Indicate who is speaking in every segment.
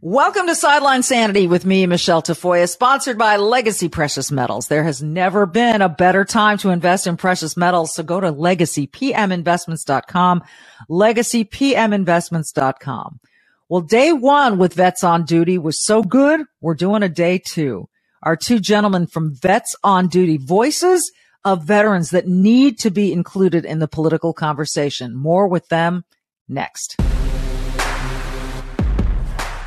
Speaker 1: Welcome to Sideline Sanity with me, Michele Tafoya, sponsored by Legacy Precious Metals. There has never been a better time to invest in precious metals. So go to legacypminvestments.com, legacypminvestments.com. Well, day one with Vets on Duty was so good. We're doing a day two. Our two gentlemen from Vets on Duty, voices of veterans that need to be included in the political conversation. More with them next.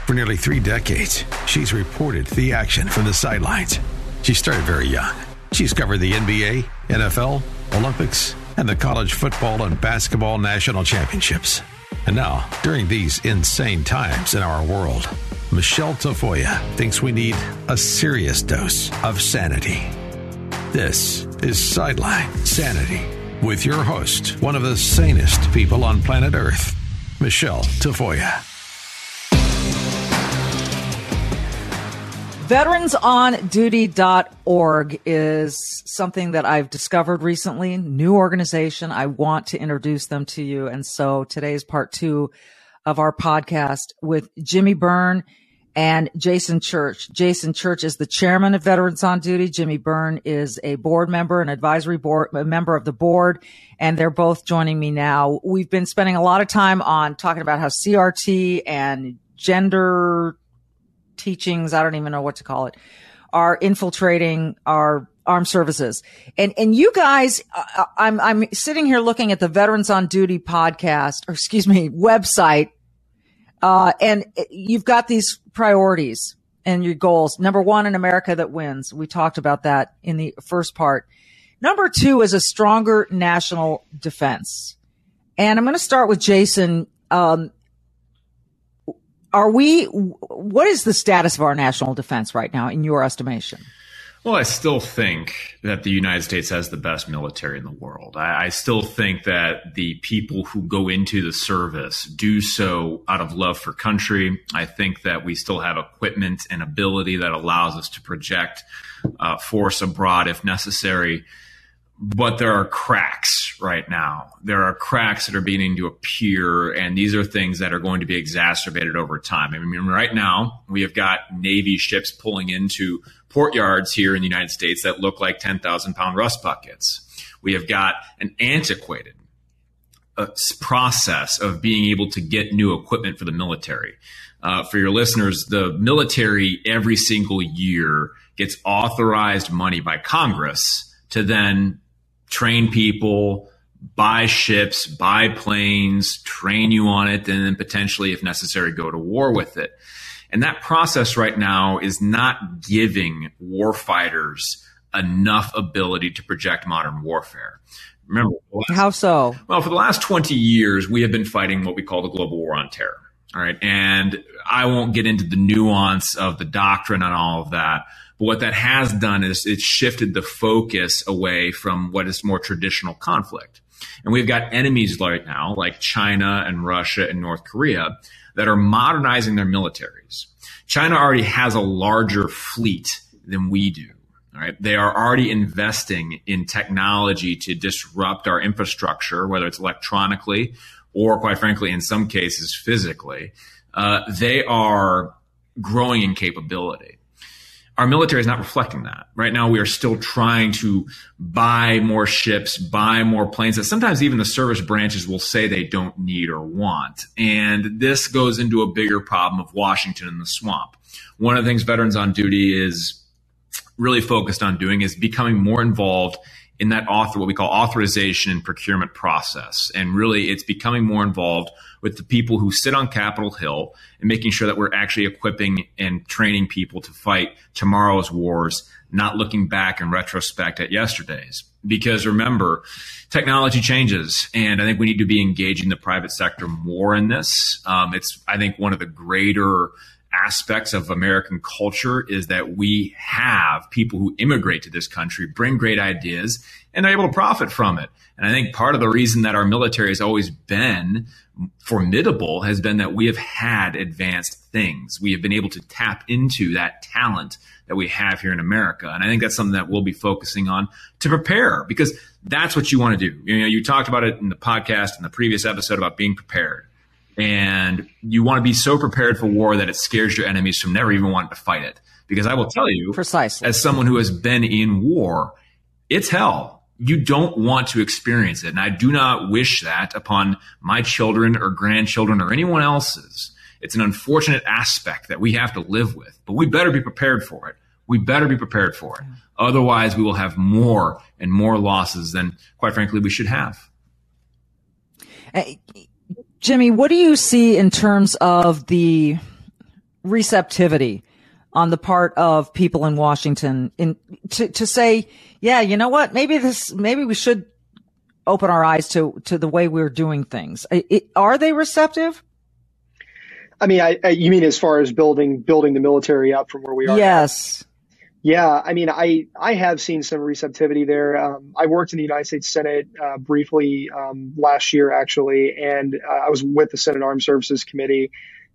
Speaker 2: For nearly three decades, she's reported the action from the sidelines. She started very young. She's covered the NBA, NFL, Olympics, and the college football and basketball national championships. And now, during these insane times in our world, Michele Tafoya thinks we need a serious dose of sanity. This is Sideline Sanity with your host, one of the sanest people on planet Earth, Michele Tafoya.
Speaker 1: Veteransonduty.org is something that I've discovered recently, new organization. I want to introduce them to you. And so today is part two of our podcast with Jimmy Byrne and Jason Church. Jason Church is the chairman of Veterans on Duty. Jimmy Byrne is a board member, an advisory board, a member of the board, and they're both joining me now. We've been spending a lot of time on talking about how CRT and gender teachings, I don't even know what to call it, are infiltrating our armed services. And, and you guys, uh, I'm, I'm sitting here looking at the Veterans on Duty podcast, or excuse me, website. Uh, and you've got these priorities and your goals. Number one, an America that wins. We talked about that in the first part. Number two is a stronger national defense. And I'm going to start with Jason. Um, are we, what is the status of our national defense right now in your estimation?
Speaker 3: Well, I still think that the United States has the best military in the world. I, I, still think that the people who go into the service do so out of love for country. I think that we still have equipment and ability that allows us to project uh, force abroad if necessary but there are cracks right now. There are cracks that are beginning to appear, and these are things that are going to be exacerbated over time. I mean, right now, we have got Navy ships pulling into port yards here in the United States that look like 10,000 pound rust buckets. We have got an antiquated uh, process of being able to get new equipment for the military. Uh, for your listeners, the military every single year gets authorized money by Congress to then train people, buy ships, buy planes, train you on it, and then potentially, if necessary, go to war with it. And that process right now is not giving warfighters enough ability to project modern warfare. Remember,
Speaker 1: last, how so?
Speaker 3: Well, for the last 20 years, we have been fighting what we call the global war on terror. All right. And I won't get into the nuance of the doctrine and all of that. But what that has done is it's shifted the focus away from what is more traditional conflict. And we've got enemies right now, like China and Russia and North Korea, that are modernizing their militaries. China already has a larger fleet than we do. Right. They are already investing in technology to disrupt our infrastructure, whether it's electronically or, quite frankly, in some cases, physically. Uh, they are growing in capability our military is not reflecting that. Right now, we are still trying to buy more ships, buy more planes that sometimes even the service branches will say they don't need or want. And this goes into a bigger problem of Washington and the swamp. One of the things Veterans on Duty is really focused on doing is becoming more involved in that author, what we call authorization and procurement process. And really, it's becoming more involved with the people who sit on Capitol Hill and making sure that we're actually equipping and training people to fight tomorrow's wars, not looking back in retrospect at yesterday's. Because remember, technology changes, and I think we need to be engaging the private sector more in this. Um, it's, I think, one of the greater aspects of American culture is that we have people who immigrate to this country, bring great ideas, and are able to profit from it. And I think part of the reason that our military has always been formidable has been that we have had advanced things. We have been able to tap into that talent that we have here in America. And I think that's something that we'll be focusing on to prepare because that's what you want to do. You know, you talked about it in the podcast in the previous episode about being prepared and you want to be so prepared for war that it scares your enemies from never even wanting to fight it. Because I will tell you,
Speaker 1: precisely
Speaker 3: as someone who has been in war, it's hell. You don't want to experience it. And I do not wish that upon my children or grandchildren or anyone else's. It's an unfortunate aspect that we have to live with, but we better be prepared for it. We better be prepared for it. Otherwise, we will have more and more losses than, quite frankly, we should have.
Speaker 1: Uh, Jimmy, what do you see in terms of the receptivity on the part of people in Washington in to, to say, yeah, you know what? Maybe this, maybe we should open our eyes to, to the way we're doing things. It, are they receptive?
Speaker 4: I mean, I, I, you mean as far as building building the military up from where we are?
Speaker 1: Yes.
Speaker 4: Now? Yeah, I mean, I I have seen some receptivity there. Um, I worked in the United States Senate uh, briefly um, last year, actually, and uh, I was with the Senate Armed Services Committee,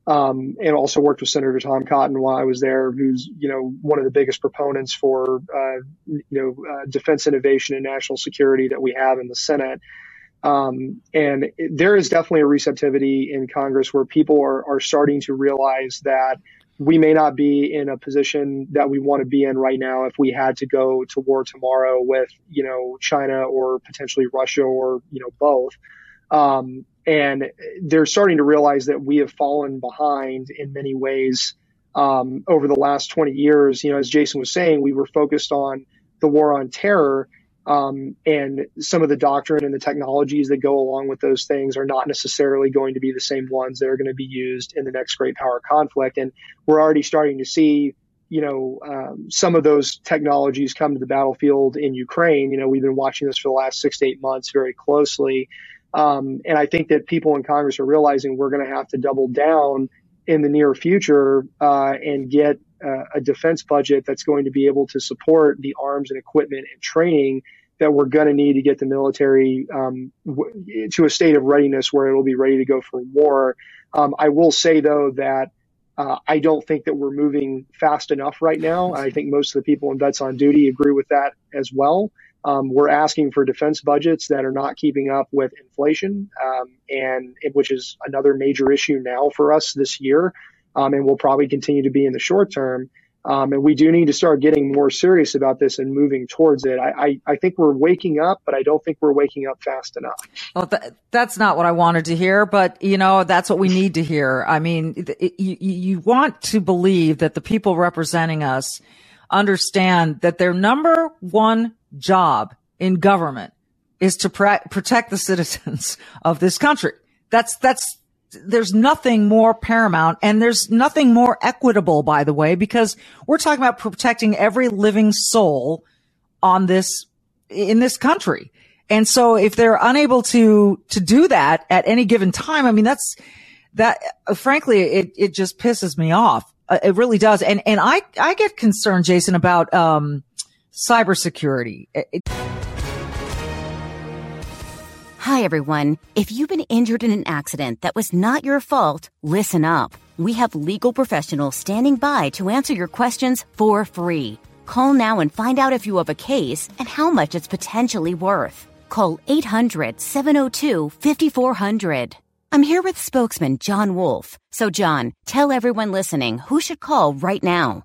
Speaker 4: um, and also worked with Senator Tom Cotton while I was there, who's you know one of the biggest proponents for uh, you know uh, defense innovation and national security that we have in the Senate. Um, and there is definitely a receptivity in Congress where people are, are starting to realize that we may not be in a position that we want to be in right now if we had to go to war tomorrow with, you know, China or potentially Russia or, you know, both. Um, and they're starting to realize that we have fallen behind in many ways um, over the last 20 years. You know, as Jason was saying, we were focused on the war on terror um, and some of the doctrine and the technologies that go along with those things are not necessarily going to be the same ones that are going to be used in the next great power conflict. And we're already starting to see, you know, um, some of those technologies come to the battlefield in Ukraine. You know, we've been watching this for the last six to eight months very closely. Um, and I think that people in Congress are realizing we're going to have to double down in the near future uh, and get uh, a defense budget that's going to be able to support the arms and equipment and training that we're going to need to get the military um, w- to a state of readiness where it'll be ready to go for war. Um, I will say though that uh, I don't think that we're moving fast enough right now. I think most of the people in vets on duty agree with that as well. Um, we're asking for defense budgets that are not keeping up with inflation, um, and which is another major issue now for us this year, um, and will probably continue to be in the short term. Um, and we do need to start getting more serious about this and moving towards it. I, I, I, think we're waking up, but I don't think we're waking up fast enough.
Speaker 1: Well, th- that's not what I wanted to hear, but you know, that's what we need to hear. I mean, you, you want to believe that the people representing us understand that their number one job in government is to protect the citizens of this country. That's, that's, there's nothing more paramount and there's nothing more equitable, by the way, because we're talking about protecting every living soul on this, in this country. And so if they're unable to, to do that at any given time, I mean, that's, that, frankly, it, it just pisses me off. Uh, it really does. And, and I, I get concerned, Jason, about, um, cybersecurity. It,
Speaker 5: Hi, everyone. If you've been injured in an accident that was not your fault, listen up. We have legal professionals standing by to answer your questions for free. Call now and find out if you have a case and how much it's potentially worth. Call 800 702 5400. I'm here with spokesman John Wolf. So, John, tell everyone listening who should call right now.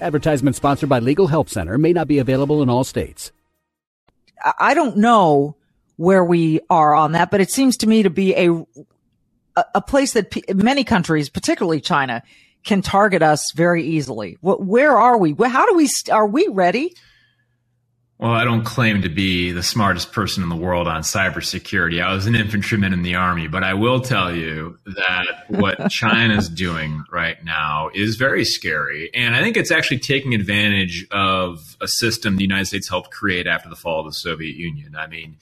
Speaker 6: Advertisement sponsored by Legal Help Center may not be available in all states.
Speaker 1: I don't know where we are on that, but it seems to me to be a a place that p- many countries, particularly China, can target us very easily. Where are we? How do we? Are we ready?
Speaker 3: Well, I don't claim to be the smartest person in the world on cybersecurity. I was an infantryman in the army, but I will tell you that what China's doing right now is very scary. And I think it's actually taking advantage of a system the United States helped create after the fall of the Soviet Union. I mean,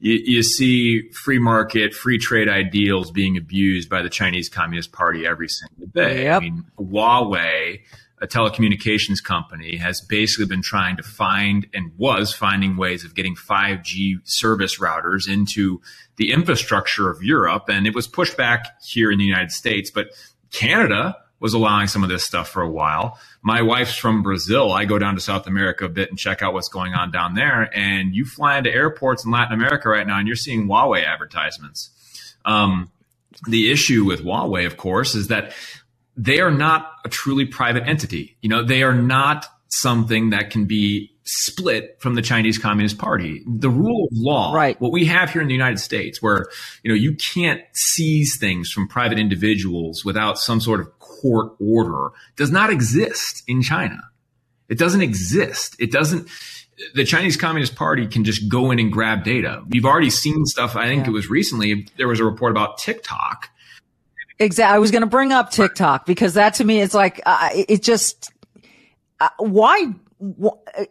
Speaker 3: you, you see free market, free trade ideals being abused by the Chinese Communist Party every single day.
Speaker 1: Yep.
Speaker 3: I mean, Huawei a telecommunications company has basically been trying to find and was finding ways of getting 5G service routers into the infrastructure of Europe. And it was pushed back here in the United States, but Canada was allowing some of this stuff for a while. My wife's from Brazil. I go down to South America a bit and check out what's going on down there. And you fly into airports in Latin America right now and you're seeing Huawei advertisements. Um, the issue with Huawei, of course, is that they are not a truly private entity. You know, they are not something that can be split from the Chinese Communist Party. The rule of law,
Speaker 1: right.
Speaker 3: what we have here in the United States, where, you know, you can't seize things from private individuals without some sort of court order, does not exist in China. It doesn't exist. It doesn't, the Chinese Communist Party can just go in and grab data. We've already seen stuff. I think yeah. it was recently, there was a report about TikTok
Speaker 1: Exactly. I was going to bring up TikTok because that to me is like, uh, it just, uh, why,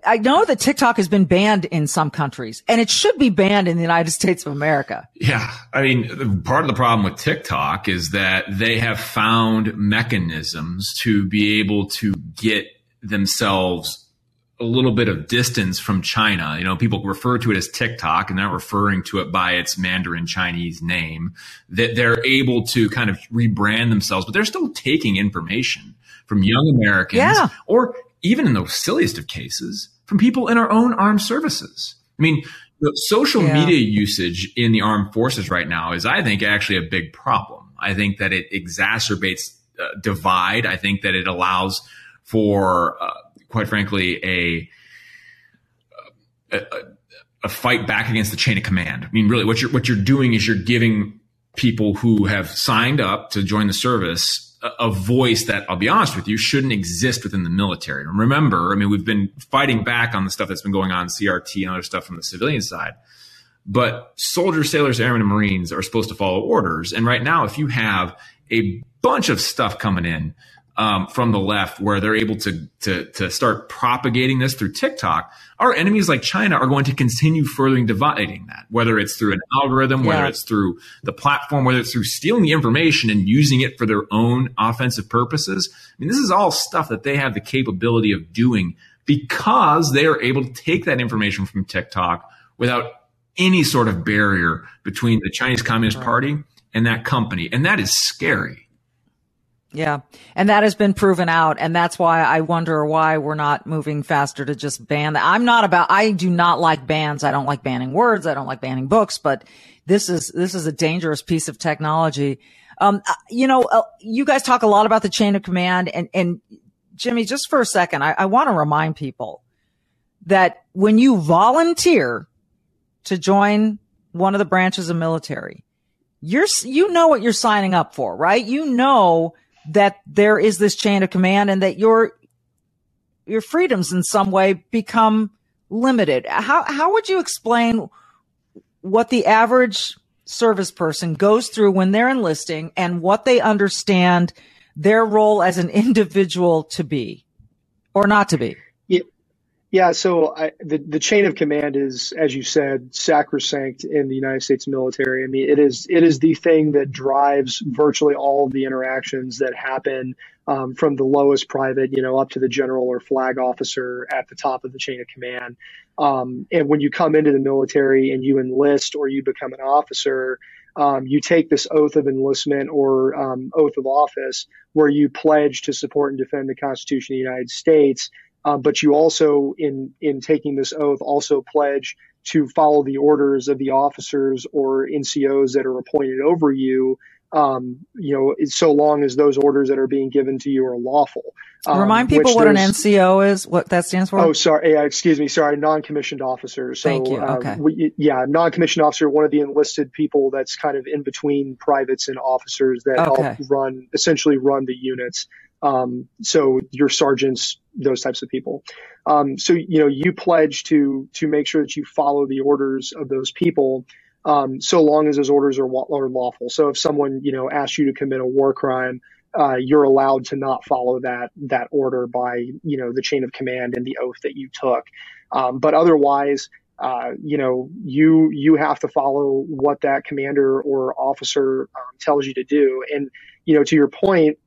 Speaker 1: I know that TikTok has been banned in some countries and it should be banned in the United States of America.
Speaker 3: Yeah. I mean, part of the problem with TikTok is that they have found mechanisms to be able to get themselves a little bit of distance from China. You know, people refer to it as TikTok and they're not referring to it by its Mandarin Chinese name. That they're able to kind of rebrand themselves, but they're still taking information from young Americans
Speaker 1: yeah.
Speaker 3: or even in the silliest of cases from people in our own armed services. I mean, the social yeah. media usage in the armed forces right now is, I think, actually a big problem. I think that it exacerbates uh, divide. I think that it allows for uh, quite frankly, a, a, a fight back against the chain of command. I mean, really, what you're what you're doing is you're giving people who have signed up to join the service a, voice that I'll be honest with you shouldn't exist within the military. And remember, I mean, we've been fighting back on the stuff that's been going on, CRT and other stuff from the civilian side. But soldiers, sailors, airmen, and Marines are supposed to follow orders. And right now, if you have a bunch of stuff coming in um, from the left where they're able to, to, to start propagating this through TikTok, our enemies like China are going to continue furthering dividing that, whether it's through an algorithm, yeah. whether it's through the platform, whether it's through stealing the information and using it for their own offensive purposes. I mean, this is all stuff that they have the capability of doing because they are able to take that information from TikTok without any sort of barrier between the Chinese Communist Party and that company. And that is scary.
Speaker 1: Yeah. And that has been proven out. And that's why I wonder why we're not moving faster to just ban that. I'm not about, I do not like bans. I don't like banning words. I don't like banning books, but this is, this is a dangerous piece of technology. Um, uh, you know, uh, you guys talk a lot about the chain of command and, and Jimmy, just for a second, I, I want to remind people that when you volunteer to join one of the branches of military, you're, you know what you're signing up for, right? You know that there is this chain of command and that your your freedoms in some way become limited. How how would you explain what the average service person goes through when they're enlisting and what they understand their role as an individual to be or not to be?
Speaker 4: Yeah, so I, the the chain of command is, as you said, sacrosanct in the United States military. I mean, it is it is the thing that drives virtually all of the interactions that happen um, from the lowest private, you know, up to the general or flag officer at the top of the chain of command. Um, and when you come into the military and you enlist or you become an officer, um, you take this oath of enlistment or um, oath of office where you pledge to support and defend the Constitution of the United States uh, but you also, in in taking this oath, also pledge to follow the orders of the officers or NCOs that are appointed over you um, you know, so long as those orders that are being given to you are lawful.
Speaker 1: Um, Remind people what an NCO is, what that stands for.
Speaker 4: Oh, sorry. Yeah, excuse me. Sorry. Non-commissioned officers.
Speaker 1: So, Thank you. Uh, okay.
Speaker 4: we, yeah. Non-commissioned officer, one of the enlisted people that's kind of in between privates and officers that okay. help run, essentially run the units. Um, so your sergeants, those types of people. Um, so, you know, you pledge to, to make sure that you follow the orders of those people um, so long as those orders are, are lawful. So if someone, you know, asks you to commit a war crime, uh, you're allowed to not follow that that order by, you know, the chain of command and the oath that you took. Um, but otherwise, uh, you know, you you have to follow what that commander or officer um, tells you to do. And you know, to your point,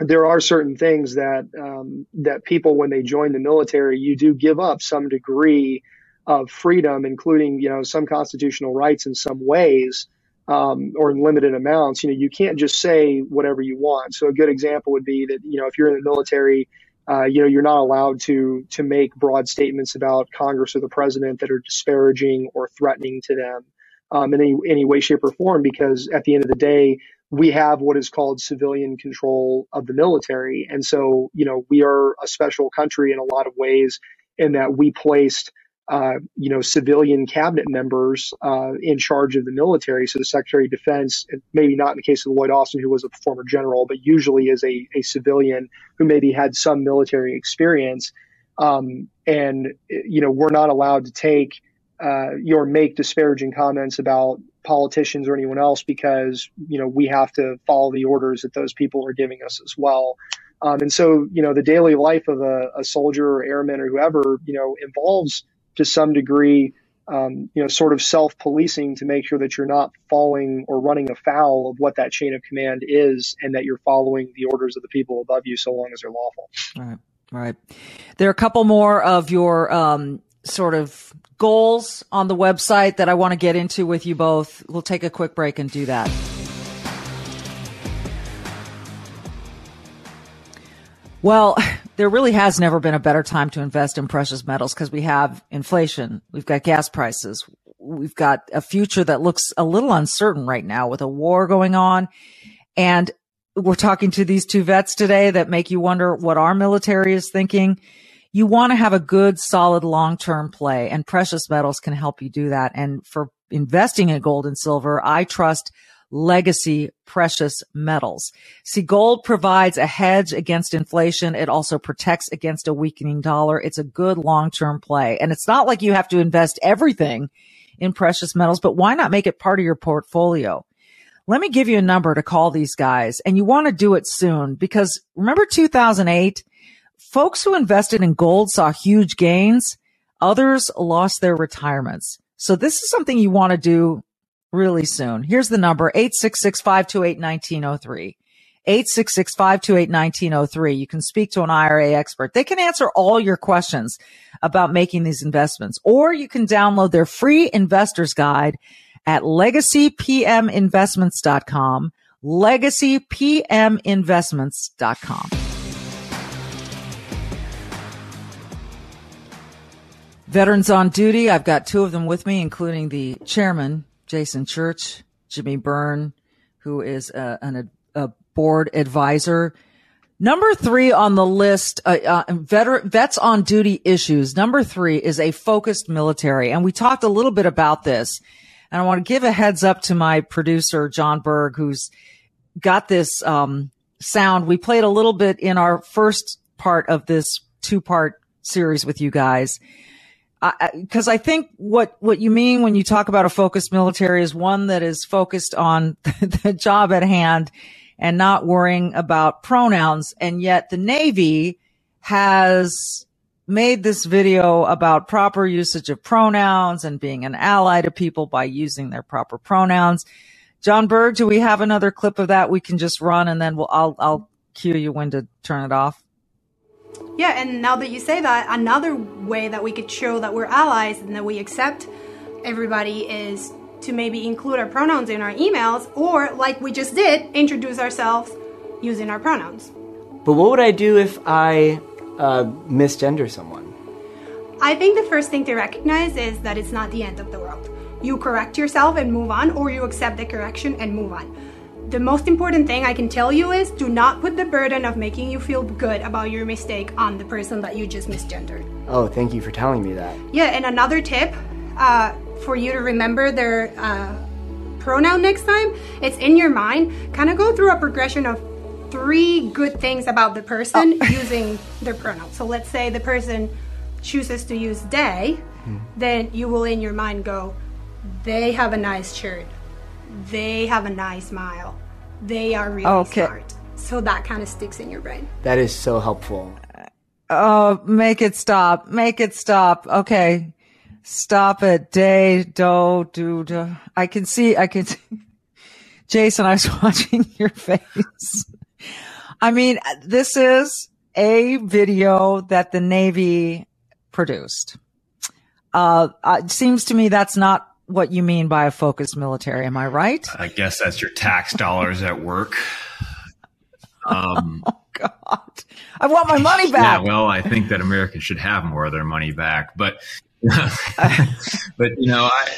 Speaker 4: there are certain things that um, that people, when they join the military, you do give up some degree of freedom, including you know some constitutional rights in some ways, um, or in limited amounts. You know, you can't just say whatever you want. So a good example would be that you know if you're in the military, uh, you know you're not allowed to to make broad statements about Congress or the president that are disparaging or threatening to them um, in any any way, shape, or form. Because at the end of the day, we have what is called civilian control of the military, and so you know we are a special country in a lot of ways in that we placed uh, you know, civilian cabinet members uh, in charge of the military. So the Secretary of Defense, maybe not in the case of Lloyd Austin, who was a former general, but usually is a, a civilian who maybe had some military experience. Um, and, you know, we're not allowed to take uh, or make disparaging comments about politicians or anyone else because, you know, we have to follow the orders that those people are giving us as well. Um, and so, you know, the daily life of a, a soldier or airman or whoever, you know, involves – to some degree, um, you know, sort of self-policing to make sure that you're not falling or running afoul of what that chain of command is, and that you're following the orders of the people above you, so long as they're lawful.
Speaker 1: All right, all right. There are a couple more of your um, sort of goals on the website that I want to get into with you both. We'll take a quick break and do that. Well, there really has never been a better time to invest in precious metals because we have inflation. We've got gas prices. We've got a future that looks a little uncertain right now with a war going on. And we're talking to these two vets today that make you wonder what our military is thinking. You want to have a good, solid long-term play and precious metals can help you do that. And for investing in gold and silver, I trust legacy precious metals. See, gold provides a hedge against inflation. It also protects against a weakening dollar. It's a good long-term play. And it's not like you have to invest everything in precious metals, but why not make it part of your portfolio? Let me give you a number to call these guys and you want to do it soon because remember 2008? Folks who invested in gold saw huge gains. Others lost their retirements. So this is something you want to do really soon. Here's the number 866-528-1903. 866-528-1903. You can speak to an IRA expert. They can answer all your questions about making these investments, or you can download their free investor's guide at legacypminvestments.com, legacypminvestments.com. Veterans on duty. I've got two of them with me, including the chairman, Jason Church, Jimmy Byrne, who is a, an, a board advisor. Number three on the list, uh, uh, veteran, vets on duty issues. Number three is a focused military. And we talked a little bit about this. And I want to give a heads up to my producer, John Berg, who's got this, um, sound. We played a little bit in our first part of this two part series with you guys because I, I, think what what you mean when you talk about a focused military is one that is focused on the job at hand and not worrying about pronouns. And yet the Navy has made this video about proper usage of pronouns and being an ally to people by using their proper pronouns. John Berg, do we have another clip of that we can just run and then we'll I'll I'll cue you when to turn it off.
Speaker 7: Yeah, and now that you say that, another way that we could show that we're allies and that we accept everybody is to maybe include our pronouns in our emails or, like we just did, introduce ourselves using our pronouns.
Speaker 8: But what would I do if I uh, misgender someone?
Speaker 7: I think the first thing to recognize is that it's not the end of the world. You correct yourself and move on, or you accept the correction and move on. The most important thing I can tell you is do not put the burden of making you feel good about your mistake on the person that you just misgendered.
Speaker 8: Oh, thank you for telling me that.
Speaker 7: Yeah, and another tip uh, for you to remember their uh, pronoun next time, it's in your mind. Kind of go through a progression of three good things about the person oh. using their pronoun. So let's say the person chooses to use they, mm. then you will in your mind go, they have a nice shirt, they have a nice smile, they are really okay. smart. So that kind of sticks in your brain.
Speaker 8: That is so helpful.
Speaker 1: Oh, make it stop. Make it stop. Okay. Stop it. Day, do, do, do. I can see, I can see. Jason, I was watching your face. I mean, this is a video that the Navy produced. Uh, uh, it seems to me that's not what you mean by a focused military. Am I right?
Speaker 3: I guess that's your tax dollars at work.
Speaker 1: Um, oh God, I want my money back.
Speaker 3: Yeah, well, I think that Americans should have more of their money back, but but you know, I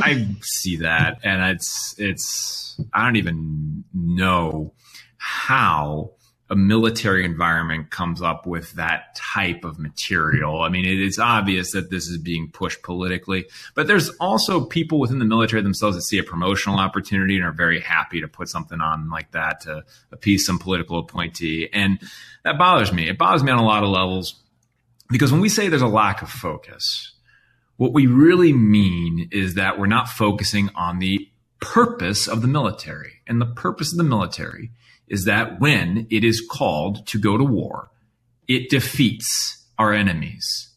Speaker 3: I see that, and it's it's I don't even know how a military environment comes up with that type of material. I mean, it is obvious that this is being pushed politically, but there's also people within the military themselves that see a promotional opportunity and are very happy to put something on like that to appease some political appointee. And that bothers me. It bothers me on a lot of levels because when we say there's a lack of focus, what we really mean is that we're not focusing on the purpose of the military. And the purpose of the military is that when it is called to go to war, it defeats our enemies.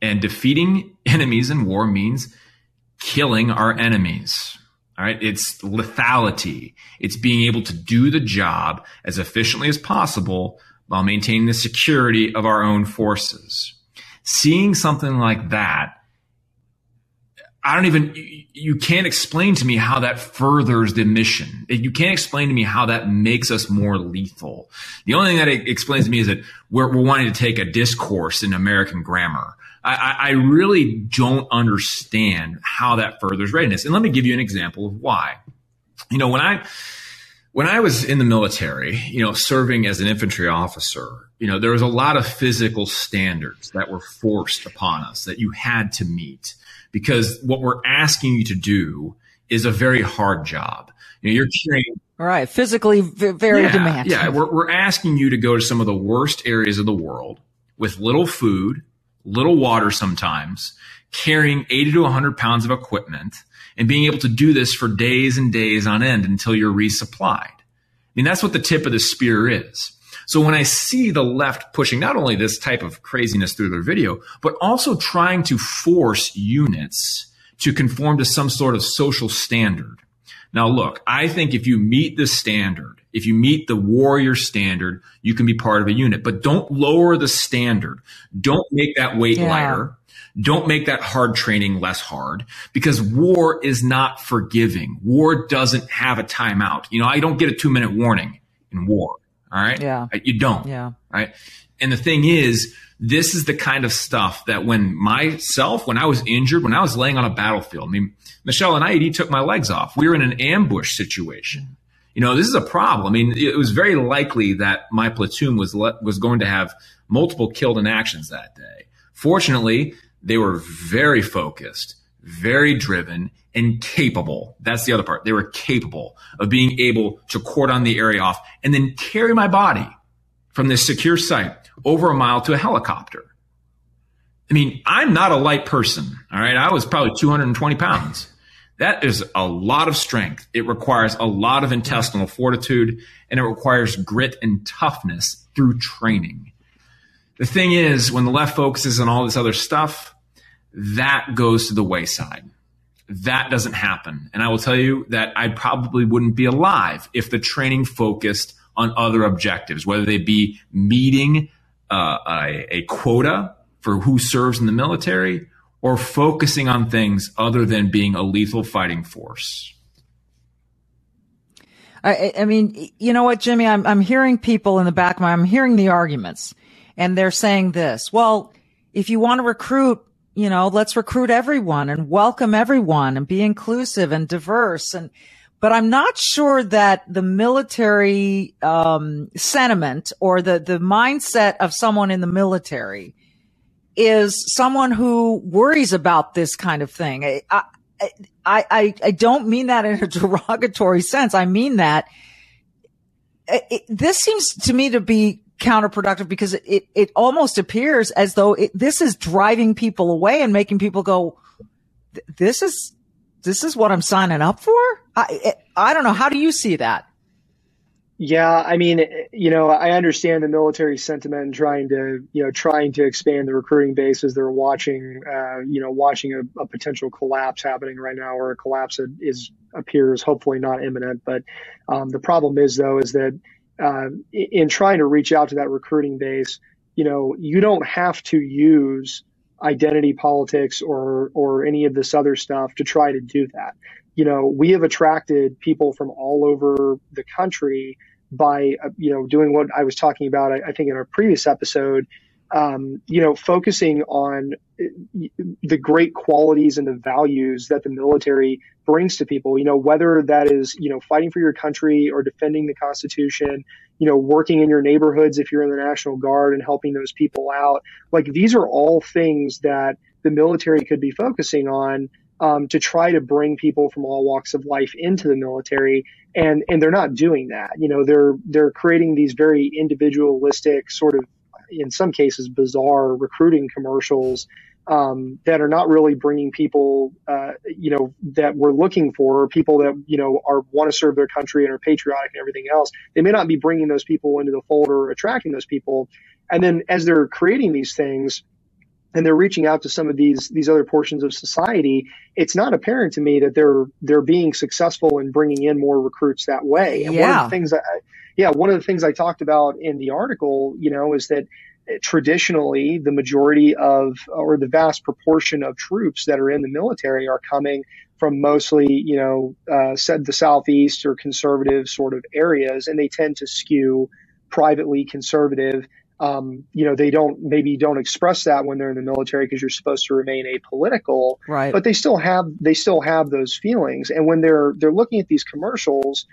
Speaker 3: And defeating enemies in war means killing our enemies. All right. It's lethality. It's being able to do the job as efficiently as possible while maintaining the security of our own forces. Seeing something like that I don't even, you can't explain to me how that furthers the mission. You can't explain to me how that makes us more lethal. The only thing that it explains to me is that we're, we're wanting to take a discourse in American grammar. I, I really don't understand how that furthers readiness. And let me give you an example of why. You know, when I, when I was in the military, you know, serving as an infantry officer, you know, there was a lot of physical standards that were forced upon us that you had to meet because what we're asking you to do is a very hard job. You know, you're carrying.
Speaker 1: All right. Physically very
Speaker 3: yeah,
Speaker 1: demanding.
Speaker 3: Yeah. We're, we're asking you to go to some of the worst areas of the world with little food, little water sometimes, carrying 80 to 100 pounds of equipment and being able to do this for days and days on end until you're resupplied. I mean, that's what the tip of the spear is. So when I see the left pushing not only this type of craziness through their video, but also trying to force units to conform to some sort of social standard. Now, look, I think if you meet the standard, if you meet the warrior standard, you can be part of a unit, but don't lower the standard. Don't make that weight yeah. lighter. Don't make that hard training less hard because war is not forgiving. War doesn't have a timeout. You know, I don't get a two minute warning in war. All right.
Speaker 1: Yeah.
Speaker 3: Uh, you don't.
Speaker 1: Yeah.
Speaker 3: Right. And the thing is, this is the kind of stuff that when myself, when I was injured, when I was laying on a battlefield, I mean, Michele and I, he took my legs off. We were in an ambush situation. You know, this is a problem. I mean, it was very likely that my platoon was le- was going to have multiple killed in actions that day. Fortunately, they were very focused, very driven, and capable. That's the other part. They were capable of being able to cordon the area off and then carry my body from this secure site over a mile to a helicopter. I mean, I'm not a light person. All right. I was probably 220 pounds. That is a lot of strength. It requires a lot of intestinal fortitude and it requires grit and toughness through training. The thing is, when the left focuses on all this other stuff, that goes to the wayside. That doesn't happen. And I will tell you that I probably wouldn't be alive if the training focused on other objectives, whether they be meeting uh, a, a quota for who serves in the military or focusing on things other than being a lethal fighting force.
Speaker 1: I, I, mean, you know what, Jimmy? I'm, I'm hearing people in the back of my, I'm hearing the arguments and they're saying this. Well, if you want to recruit you know, let's recruit everyone and welcome everyone and be inclusive and diverse. And, but I'm not sure that the military, um, sentiment or the, the mindset of someone in the military is someone who worries about this kind of thing. I, I, I, I don't mean that in a derogatory sense. I mean that it, this seems to me to be counterproductive because it, it almost appears as though it, this is driving people away and making people go, this is, this is what I'm signing up for. I, I don't know. How do you see that?
Speaker 4: Yeah, I mean, you know, I understand the military sentiment and trying to, you know, trying to expand the recruiting base as they're watching, uh, you know, watching a, a, potential collapse happening right now, or a collapse is appears hopefully not imminent. But um, the problem is, though, is that uh, in trying to reach out to that recruiting base, you know, you don't have to use identity politics or or any of this other stuff to try to do that. You know, we have attracted people from all over the country by uh, you know doing what I was talking about. I, I think in our previous episode, um, you know, focusing on uh, the great qualities and the values that the military brings to people. You know, whether that is you know fighting for your country or defending the Constitution. You know, working in your neighborhoods if you're in the National Guard and helping those people out. Like these are all things that the military could be focusing on um, to try to bring people from all walks of life into the military, and and they're not doing that. You know, they're they're creating these very individualistic, sort of, in some cases, bizarre recruiting commercials um, that are not really bringing people, uh, you know, that we're looking for, people that you know are want to serve their country and are patriotic and everything else. They may not be bringing those people into the fold or attracting those people, and then as they're creating these things and they're reaching out to some of these these other portions of society, it's not apparent to me that they're they're being successful in bringing in more recruits that way. And
Speaker 1: yeah.
Speaker 4: one of the things that, yeah, one of the things I talked about in the article, you know, is that traditionally the majority of or the vast proportion of troops that are in the military are coming from mostly, you know, uh, said the southeast or conservative sort of areas, and they tend to skew privately conservative um, you know, they don't maybe don't express that when they're in the military because you're supposed to remain apolitical.
Speaker 1: Right.
Speaker 4: But they still have they still have those feelings, and when they're they're looking at these commercials,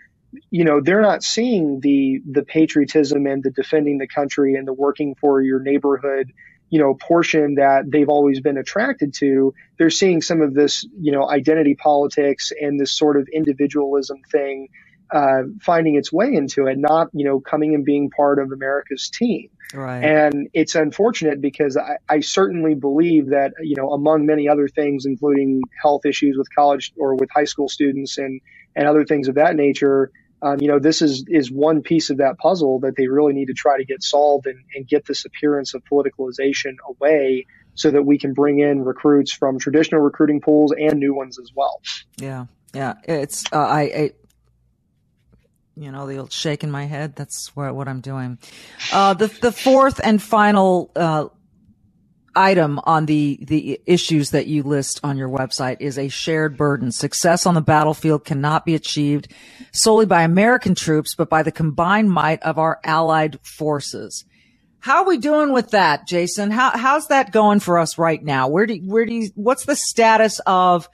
Speaker 4: you know, they're not seeing the the patriotism and the defending the country and the working for your neighborhood you know portion that they've always been attracted to they're seeing some of this you know identity politics and this sort of individualism thing uh, finding its way into it, not you know coming and being part of America's team.
Speaker 1: Right.
Speaker 4: And it's unfortunate because I, I certainly believe that you know among many other things, including health issues with college or with high school students and and other things of that nature. Um, you know, this is is one piece of that puzzle that they really need to try to get solved and, and get this appearance of politicalization away so that we can bring in recruits from traditional recruiting pools and new ones as well.
Speaker 1: Yeah, yeah. It's uh, I, I you know, the old shaking my head. That's what, what I'm doing. Uh, the, the fourth and final, uh, item on the, the issues that you list on your website is a shared burden. Success on the battlefield cannot be achieved solely by American troops, but by the combined might of our allied forces. How are we doing with that, Jason? How, how's that going for us right now? Where do, where do you, what's the status of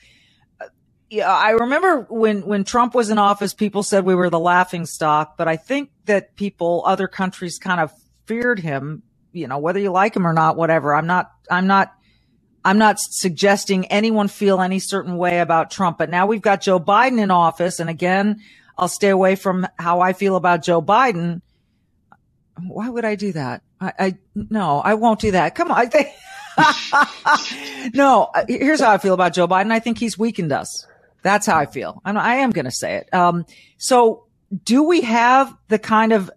Speaker 1: yeah, I remember when, when Trump was in office, people said we were the laughing stock, but I think that people, other countries kind of feared him, you know, whether you like him or not, whatever. I'm not, I'm not, I'm not suggesting anyone feel any certain way about Trump, but now we've got Joe Biden in office. And again, I'll stay away from how I feel about Joe Biden. Why would I do that? I, I no, I won't do that. Come on. I think, no, here's how I feel about Joe Biden. I think he's weakened us. That's how I feel. I'm, I am going to say it. Um, so do we have the kind of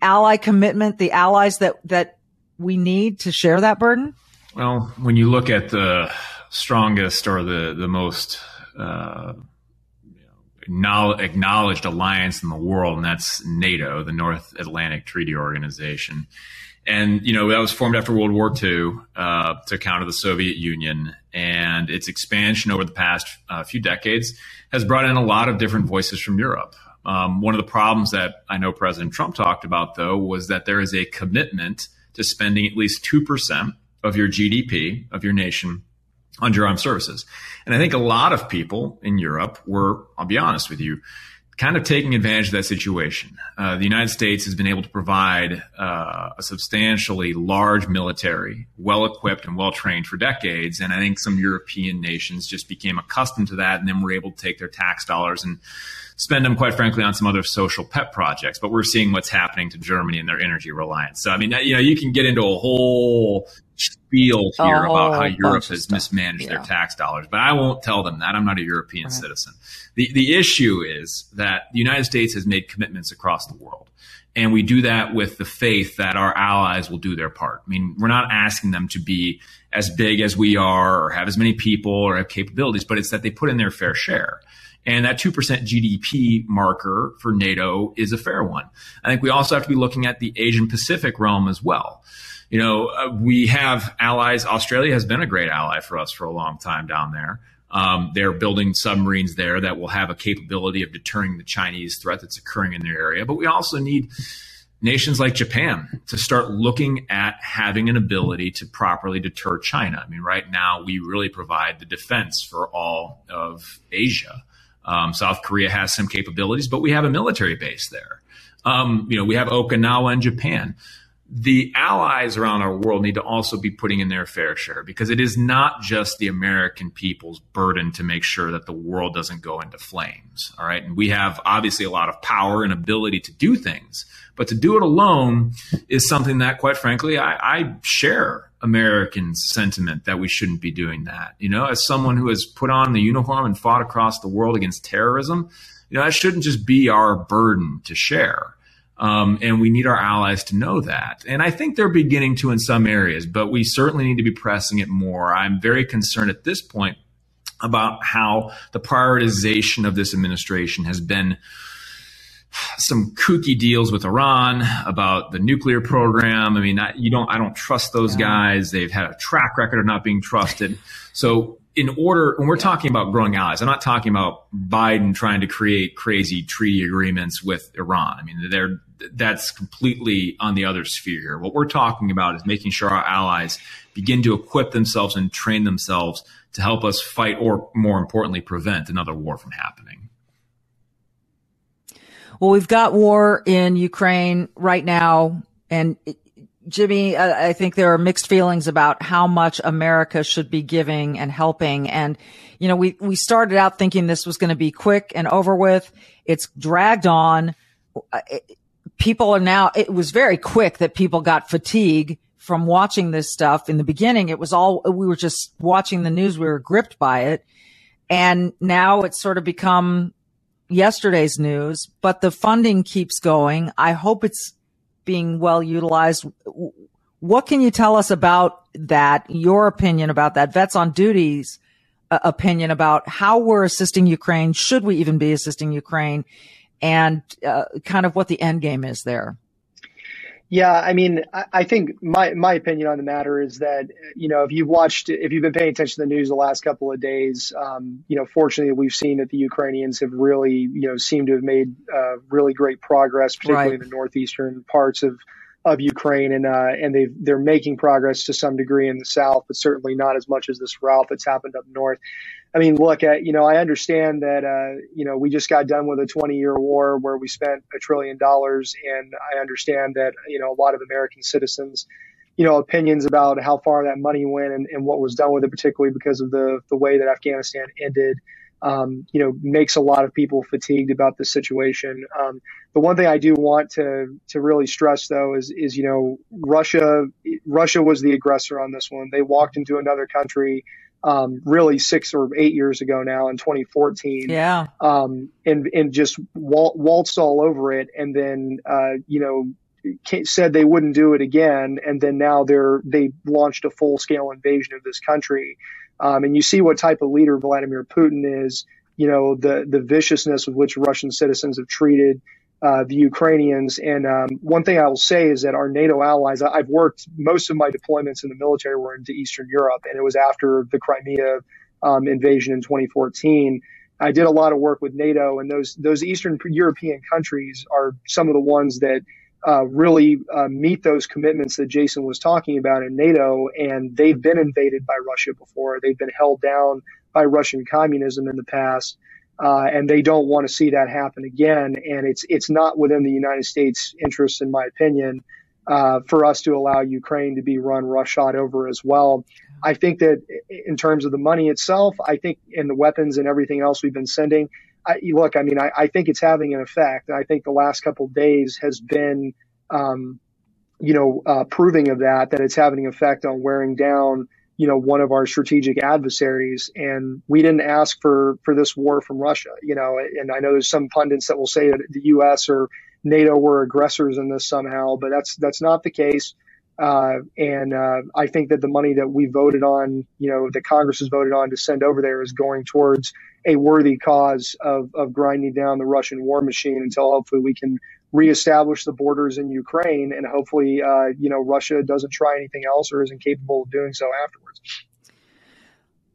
Speaker 1: ally commitment, the allies that, that we need to share that burden?
Speaker 3: Well, when you look at the strongest or the, the most, uh, acknowledged alliance in the world, and that's NATO, the North Atlantic Treaty Organization. And, you know, that was formed after World War II uh, to counter the Soviet Union. And its expansion over the past uh, few decades has brought in a lot of different voices from Europe. Um, one of the problems that I know President Trump talked about, though, was that there is a commitment to spending at least 2% of your GDP of your nation on your armed services. And I think a lot of people in Europe were, I'll be honest with you, kind of taking advantage of that situation. Uh, the United States has been able to provide uh, a substantially large military, well equipped and well trained for decades. And I think some European nations just became accustomed to that and then were able to take their tax dollars and spend them, quite frankly, on some other social pet projects. But we're seeing what's happening to Germany and their energy reliance. So, I mean, you know, you can get into a whole spiel here about how Europe has mismanaged yeah. their tax dollars, but I won't tell them that. I'm not a European right. citizen. The, the issue is that the United States has made commitments across the world. And we do that with the faith that our allies will do their part. I mean, we're not asking them to be as big as we are or have as many people or have capabilities, but it's that they put in their fair share. And that 2% GDP marker for NATO is a fair one. I think we also have to be looking at the Asian Pacific realm as well. You know, uh, we have allies. Australia has been a great ally for us for a long time down there. Um, they're building submarines there that will have a capability of deterring the Chinese threat that's occurring in their area. But we also need nations like Japan to start looking at having an ability to properly deter China. I mean, right now we really provide the defense for all of Asia. Um, South Korea has some capabilities, but we have a military base there. Um, you know, we have Okinawa and Japan the allies around our world need to also be putting in their fair share because it is not just the American people's burden to make sure that the world doesn't go into flames. All right. And we have obviously a lot of power and ability to do things, but to do it alone is something that, quite frankly, I, I share American sentiment that we shouldn't be doing that. You know, as someone who has put on the uniform and fought across the world against terrorism, you know, that shouldn't just be our burden to share. Um, and we need our allies to know that. And I think they're beginning to in some areas, but we certainly need to be pressing it more. I'm very concerned at this point about how the prioritization of this administration has been some kooky deals with Iran about the nuclear program. I mean, I, you don't, I don't trust those yeah. guys. They've had a track record of not being trusted. So in order, when we're talking about growing allies, I'm not talking about Biden trying to create crazy treaty agreements with Iran. I mean, they're, that's completely on the other sphere here. What we're talking about is making sure our allies begin to equip themselves and train themselves to help us fight or more importantly, prevent another war from happening.
Speaker 1: Well, we've got war in Ukraine right now and Jimmy, I think there are mixed feelings about how much America should be giving and helping. And, you know, we, we started out thinking this was going to be quick and over with. It's dragged on. Uh, people are now, it was very quick that people got fatigue from watching this stuff. In the beginning, it was all, we were just watching the news. We were gripped by it. And now it's sort of become yesterday's news, but the funding keeps going. I hope it's being well utilized. What can you tell us about that? Your opinion about that? Vets on Duty's uh, opinion about how we're assisting Ukraine. Should we even be assisting Ukraine? And uh, kind of what the end game is there.
Speaker 4: Yeah, I mean, I think my my opinion on the matter is that you know if you've watched, if you've been paying attention to the news the last couple of days, um, you know, fortunately we've seen that the Ukrainians have really you know seemed to have made uh, really great progress, particularly right. in the northeastern parts of of Ukraine, and uh, and they they're making progress to some degree in the south, but certainly not as much as this rout that's happened up north. I mean, look, at, you know, I understand that, uh, you know, we just got done with a 20 year war where we spent a trillion dollars. And I understand that, you know, a lot of American citizens, you know, opinions about how far that money went and, and what was done with it, particularly because of the, the way that Afghanistan ended, um, you know, makes a lot of people fatigued about the situation. Um, the one thing I do want to, to really stress though is, is, you know, Russia, Russia was the aggressor on this one. They walked into another country um, really six or eight years ago now in 2014.
Speaker 1: Yeah.
Speaker 4: Um, and, and just wal- waltzed all over it. And then, uh, you know, said they wouldn't do it again. And then now they're, they launched a full scale invasion of this country. Um, and you see what type of leader Vladimir Putin is, you know, the, the viciousness with which Russian citizens have treated, uh, the Ukrainians. And um, one thing I will say is that our NATO allies, I've worked most of my deployments in the military were into Eastern Europe, and it was after the Crimea um, invasion in 2014. I did a lot of work with NATO, and those those Eastern European countries are some of the ones that uh, really uh, meet those commitments that Jason was talking about in NATO. And they've been invaded by Russia before. They've been held down by Russian communism in the past. Uh, and they don't want to see that happen again. And it's it's not within the United States' interests, in my opinion, uh, for us to allow Ukraine to be run roughshod over as well. I think that in terms of the money itself, I think in the weapons and everything else we've been sending, I, look, I mean, I, I, think it's having an effect. I think the last couple of days has been, um, you know, uh, proving of that, that it's having an effect on wearing down, you know, one of our strategic adversaries. And we didn't ask for, for this war from Russia, you know, and I know there's some pundits that will say that the U.S. or NATO were aggressors in this somehow, but that's, that's not the case. Uh, and uh, I think that the money that we voted on, you know, that Congress has voted on to send over there is going towards a worthy cause of, of grinding down the Russian war machine until hopefully we can reestablish the borders in Ukraine and hopefully, uh, you know, Russia doesn't try anything else or isn't capable of doing so afterwards.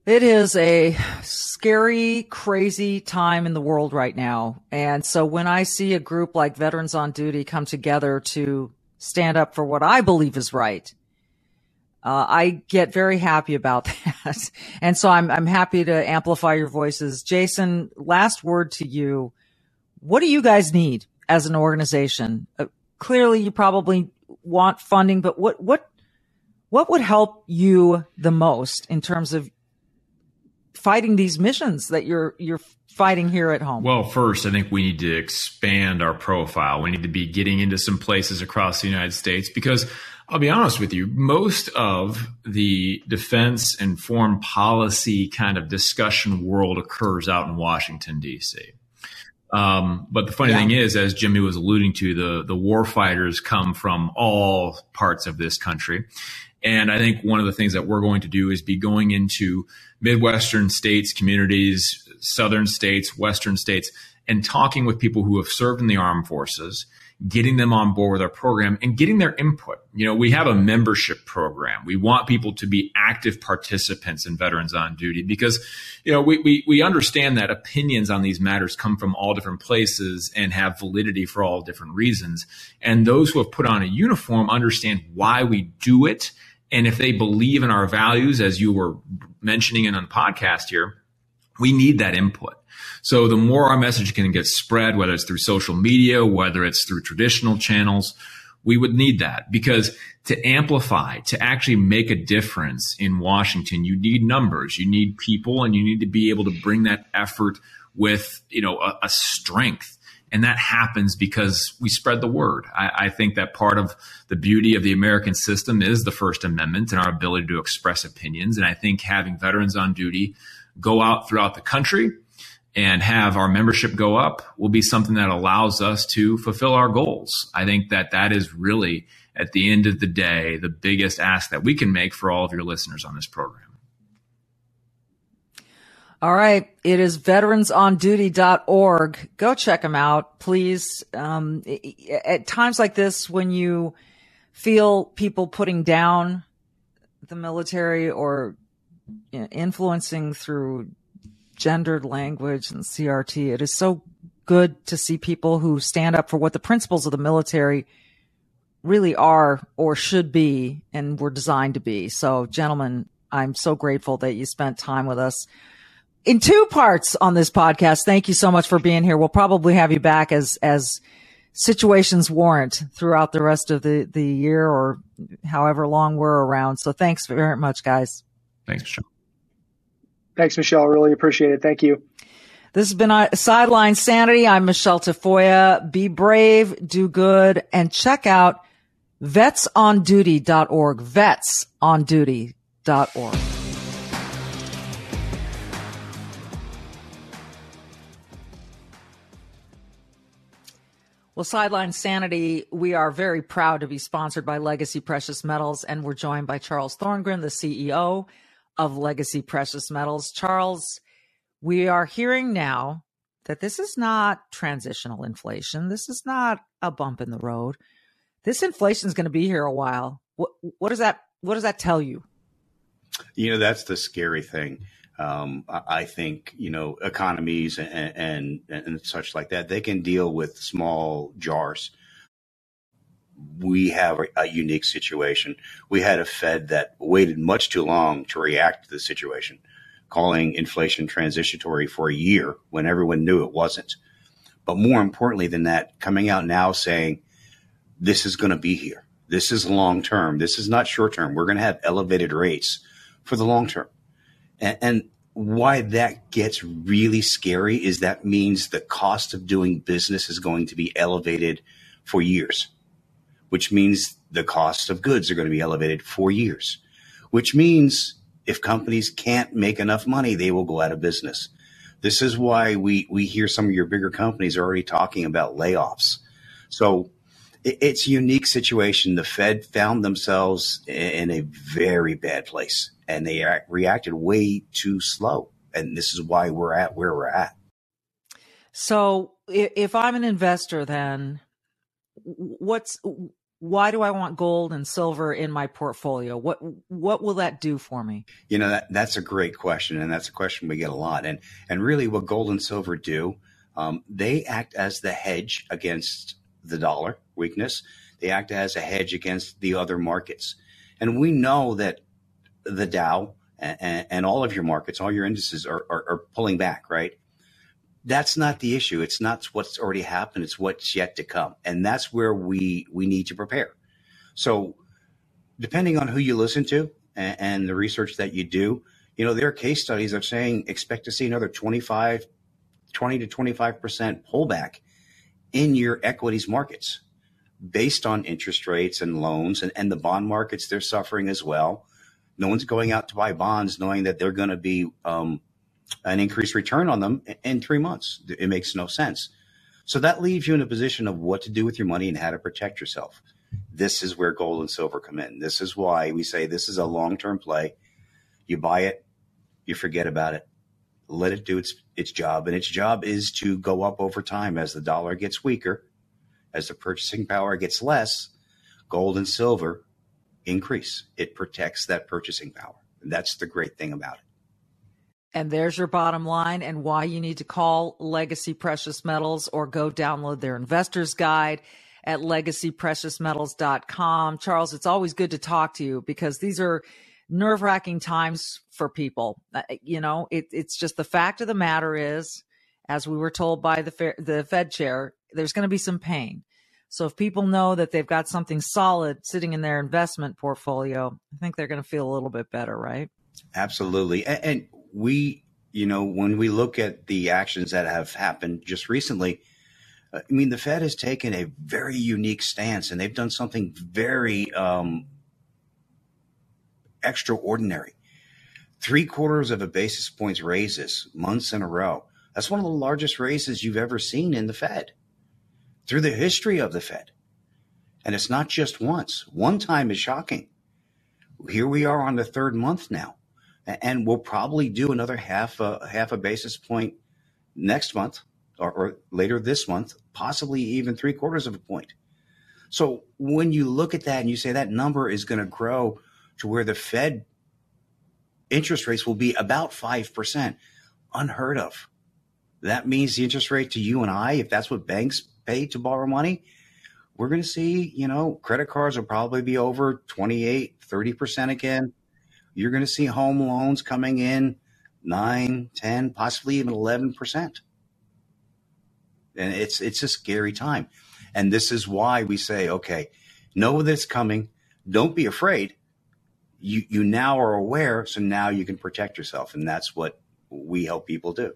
Speaker 1: It is a scary, crazy time in the world right now. And so when I see a group like Veterans on Duty come together to stand up for what I believe is right. Uh, I get very happy about that. and so I'm, I'm happy to amplify your voices. Jason, last word to you. What do you guys need as an organization? Uh, clearly you probably want funding, but what, what, what would help you the most in terms of fighting these missions that you're, you're fighting here at home?
Speaker 3: Well, first, I think we need to expand our profile. We need to be getting into some places across the United States because I'll be honest with you, most of the defense and foreign policy kind of discussion world occurs out in Washington, D.C. Um, but the funny yeah. thing is, as Jimmy was alluding to, the, the war fighters come from all parts of this country. And I think one of the things that we're going to do is be going into Midwestern states, communities, southern states, western states, and talking with people who have served in the armed forces, getting them on board with our program and getting their input. You know, we have a membership program. We want people to be active participants in veterans on duty because, you know, we, we, we understand that opinions on these matters come from all different places and have validity for all different reasons. And those who have put on a uniform understand why we do it. And if they believe in our values, as you were mentioning in on the podcast here, we need that input. So the more our message can get spread, whether it's through social media, whether it's through traditional channels, we would need that because to amplify, to actually make a difference in Washington, you need numbers, you need people, and you need to be able to bring that effort with, you know, a, a strength. And that happens because we spread the word. I, I, think that part of the beauty of the American system is the First Amendment and our ability to express opinions. And I think having veterans on duty go out throughout the country and have our membership go up will be something that allows us to fulfill our goals. I think that that is really, at the end of the day, the biggest ask that we can make for all of your listeners on this program.
Speaker 1: All right. It is veteransonduty.org. Go check them out, please. Um, at times like this, when you feel people putting down the military or influencing through gendered language and CRT. It is so good to see people who stand up for what the principles of the military really are or should be and were designed to be. So, gentlemen, I'm so grateful that you spent time with us in two parts on this podcast. Thank you so much for being here. We'll probably have you back as as situations warrant throughout the rest of the the year or however long we're around. So, thanks very much, guys.
Speaker 3: Thanks, Michele.
Speaker 4: Thanks, Michele. Really appreciate it. Thank you.
Speaker 1: This has been a Sideline Sanity. I'm Michele Tafoya. Be brave, do good, and check out vetsonduty.org. Vetsonduty.org. Well, Sideline Sanity, we are very proud to be sponsored by Legacy Precious Metals, and we're joined by Charles Thorngren, the CEO of Legacy Precious Metals. Charles, we are hearing now that this is not transitional inflation. This is not a bump in the road. This inflation is going to be here a while. What, what does that what does that tell you?
Speaker 9: You know, that's the scary thing. Um, I think you know economies and, and and such like that they can deal with small jars we have a, a, unique situation. We had a Fed that waited much too long to react to the situation, calling inflation transitory for a year when everyone knew it wasn't. But more importantly than that, coming out now saying this is going to be here. This is long term. This is not short term. We're going to have elevated rates for the long term. And, and why that gets really scary is that means the cost of doing business is going to be elevated for years, which means the cost of goods are going to be elevated for years, which means if companies can't make enough money, they will go out of business. This is why we, we hear some of your bigger companies are already talking about layoffs. So it's a unique situation. The Fed found themselves in a very bad place and they reacted way too slow. And this is why we're at where we're at.
Speaker 1: So if I'm an investor, then what's why do I want gold and silver in my portfolio? What what will that do for me?
Speaker 9: You know that that's a great question, and that's a question we get a lot. And and really, what gold and silver do, um, they act as the hedge against the dollar weakness. They act as a hedge against the other markets. And we know that the Dow and, and all of your markets, all your indices are, are, are pulling back, right? That's not the issue. It's not what's already happened. It's what's yet to come. And that's where we, we need to prepare. So depending on who you listen to and, and the research that you do, you know, there are case studies of saying expect to see another 25, 20 to 25% pullback in your equities markets based on interest rates and loans and, and the bond markets they're suffering as well no one's going out to buy bonds knowing that they're going to be um, an increased return on them in three months. It makes no sense. So that leaves you in a position of what to do with your money and how to protect yourself. This is where gold and silver come in. This is why we say this is a long-term play. You buy it you forget about it. Let it do its its job, and its job is to go up over time. As the dollar gets weaker, as the purchasing power gets less. Gold and silver increase. It protects that purchasing power. That's the great thing about it.
Speaker 1: And there's your bottom line and why you need to call Legacy Precious Metals or go download their investor's guide at legacypreciousmetals.com. Charles, it's always good to talk to you because these are nerve wracking times for people. Uh, you know, it, it's just the fact of the matter is, as we were told by the the Fed chair, there's going to be some pain. So if people know that they've got something solid sitting in their investment portfolio, I think they're going to feel a little bit better, right?
Speaker 9: Absolutely. And, and we, you know, when we look at the actions that have happened just recently, uh, I mean, the Fed has taken a very unique stance and they've done something very um, extraordinary. Three quarters of a basis points raises months in a row. That's one of the largest raises you've ever seen in the Fed through the history of the Fed. And it's not just once. One time is shocking. Here we are on the third month now, and we'll probably do another half a half a basis point next month or, or later this month, possibly even three quarters of a point. So when you look at that and you say that number is going to grow to where the Fed interest rates will be about 5%. Unheard of. That means the interest rate to you and I, if that's what banks pay to borrow money, we're going to see, you know, credit cards will probably be over 28, 30% again. You're going to see home loans coming in 9, 10, possibly even 11%. And it's it's a scary time. And this is why we say, okay, know that it's coming. Don't be afraid you you now are aware, so now you can protect yourself, and that's what we help people do.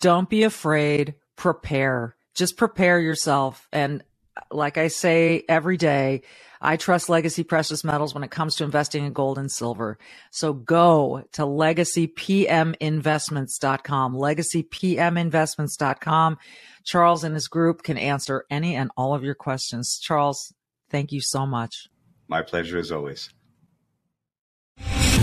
Speaker 1: Don't be afraid. Prepare. Just prepare yourself. And like I say every day, I trust Legacy Precious Metals when it comes to investing in gold and silver. So go to legacypminvestments.com, legacypminvestments.com. Charles and his group can answer any and all of your questions. Charles, thank you so much.
Speaker 9: My pleasure as always.